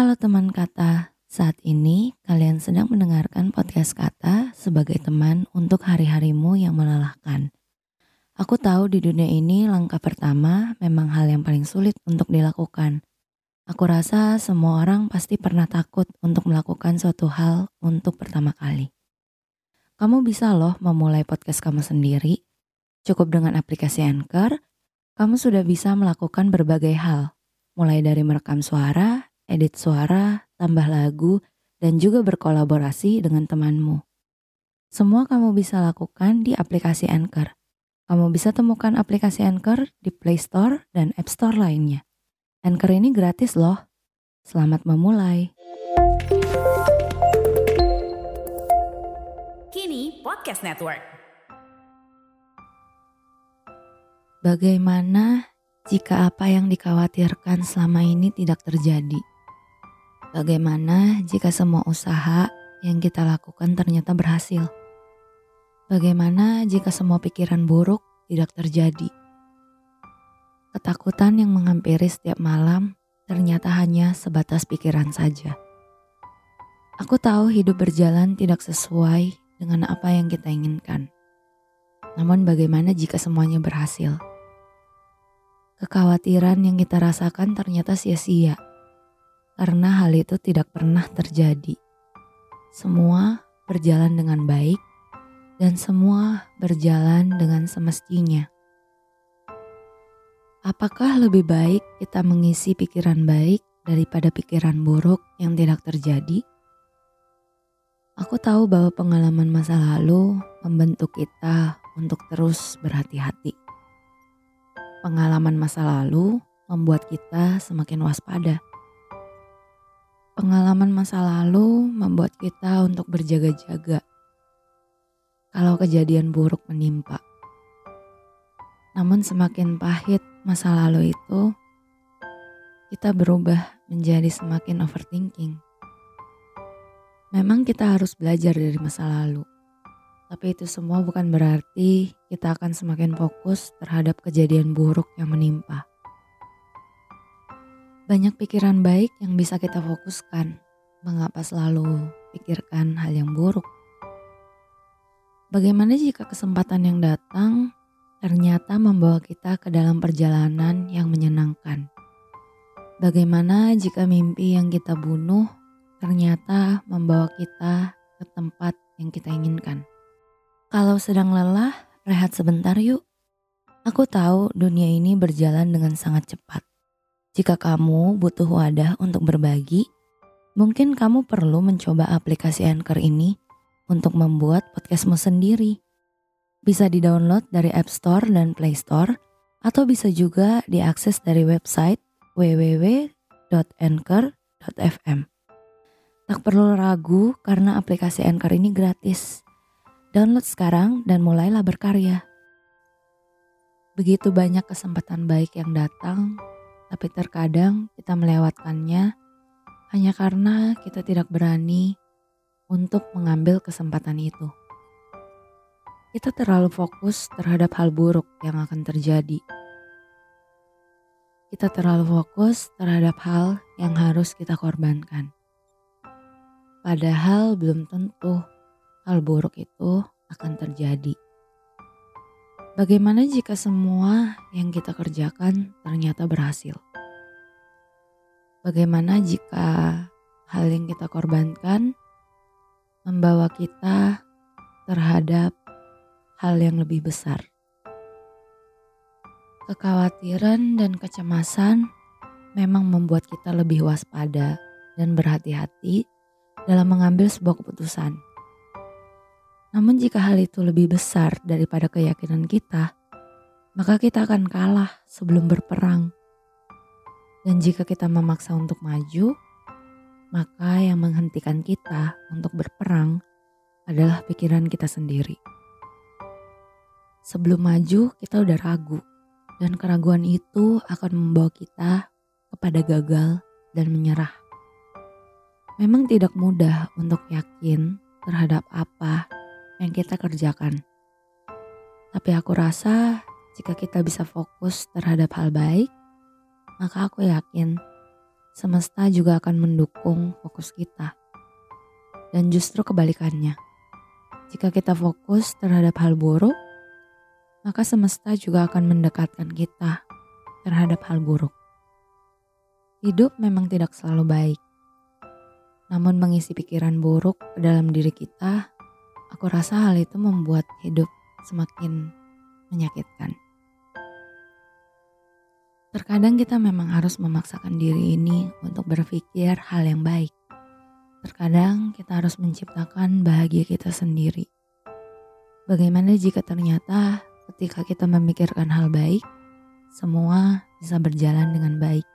Halo teman kata, saat ini kalian sedang mendengarkan podcast kata sebagai teman untuk hari-harimu yang melelahkan. Aku tahu di dunia ini langkah pertama memang hal yang paling sulit untuk dilakukan. Aku rasa semua orang pasti pernah takut untuk melakukan suatu hal untuk pertama kali. Kamu bisa loh memulai podcast kamu sendiri. Cukup dengan aplikasi Anchor, kamu sudah bisa melakukan berbagai hal, mulai dari merekam suara, edit suara, tambah lagu, dan juga berkolaborasi dengan temanmu. Semua kamu bisa lakukan di aplikasi Anchor. Kamu bisa temukan aplikasi Anchor di Play Store dan App Store lainnya. Anchor ini gratis loh. Selamat memulai. Kini Podcast Network. Bagaimana jika apa yang dikhawatirkan selama ini tidak terjadi? Bagaimana jika semua usaha yang kita lakukan ternyata berhasil? Bagaimana jika semua pikiran buruk tidak terjadi? Ketakutan yang menghampiri setiap malam ternyata hanya sebatas pikiran saja. Aku tahu hidup berjalan tidak sesuai dengan apa yang kita inginkan. Namun, bagaimana jika semuanya berhasil? Kekhawatiran yang kita rasakan ternyata sia-sia karena hal itu tidak pernah terjadi. Semua berjalan dengan baik dan semua berjalan dengan semestinya. Apakah lebih baik kita mengisi pikiran baik daripada pikiran buruk yang tidak terjadi? Aku tahu bahwa pengalaman masa lalu membentuk kita untuk terus berhati-hati. Pengalaman masa lalu membuat kita semakin waspada Pengalaman masa lalu membuat kita untuk berjaga-jaga kalau kejadian buruk menimpa. Namun semakin pahit masa lalu itu, kita berubah menjadi semakin overthinking. Memang kita harus belajar dari masa lalu. Tapi itu semua bukan berarti kita akan semakin fokus terhadap kejadian buruk yang menimpa. Banyak pikiran baik yang bisa kita fokuskan. Mengapa selalu pikirkan hal yang buruk? Bagaimana jika kesempatan yang datang ternyata membawa kita ke dalam perjalanan yang menyenangkan? Bagaimana jika mimpi yang kita bunuh ternyata membawa kita ke tempat yang kita inginkan? Kalau sedang lelah, rehat sebentar yuk. Aku tahu dunia ini berjalan dengan sangat cepat. Jika kamu butuh wadah untuk berbagi, mungkin kamu perlu mencoba aplikasi Anchor ini untuk membuat podcastmu sendiri. Bisa di-download dari App Store dan Play Store, atau bisa juga diakses dari website www.anchor.fm. Tak perlu ragu karena aplikasi Anchor ini gratis. Download sekarang dan mulailah berkarya. Begitu banyak kesempatan baik yang datang tapi terkadang kita melewatkannya hanya karena kita tidak berani untuk mengambil kesempatan itu. Kita terlalu fokus terhadap hal buruk yang akan terjadi. Kita terlalu fokus terhadap hal yang harus kita korbankan. Padahal belum tentu hal buruk itu akan terjadi. Bagaimana jika semua yang kita kerjakan ternyata berhasil? Bagaimana jika hal yang kita korbankan membawa kita terhadap hal yang lebih besar? Kekhawatiran dan kecemasan memang membuat kita lebih waspada dan berhati-hati dalam mengambil sebuah keputusan. Namun jika hal itu lebih besar daripada keyakinan kita, maka kita akan kalah sebelum berperang. Dan jika kita memaksa untuk maju, maka yang menghentikan kita untuk berperang adalah pikiran kita sendiri. Sebelum maju, kita udah ragu, dan keraguan itu akan membawa kita kepada gagal dan menyerah. Memang tidak mudah untuk yakin terhadap apa yang kita kerjakan. Tapi aku rasa jika kita bisa fokus terhadap hal baik, maka aku yakin semesta juga akan mendukung fokus kita. Dan justru kebalikannya. Jika kita fokus terhadap hal buruk, maka semesta juga akan mendekatkan kita terhadap hal buruk. Hidup memang tidak selalu baik. Namun mengisi pikiran buruk ke dalam diri kita, aku rasa hal itu membuat hidup semakin menyakitkan. Terkadang kita memang harus memaksakan diri ini untuk berpikir hal yang baik. Terkadang kita harus menciptakan bahagia kita sendiri. Bagaimana jika ternyata ketika kita memikirkan hal baik, semua bisa berjalan dengan baik?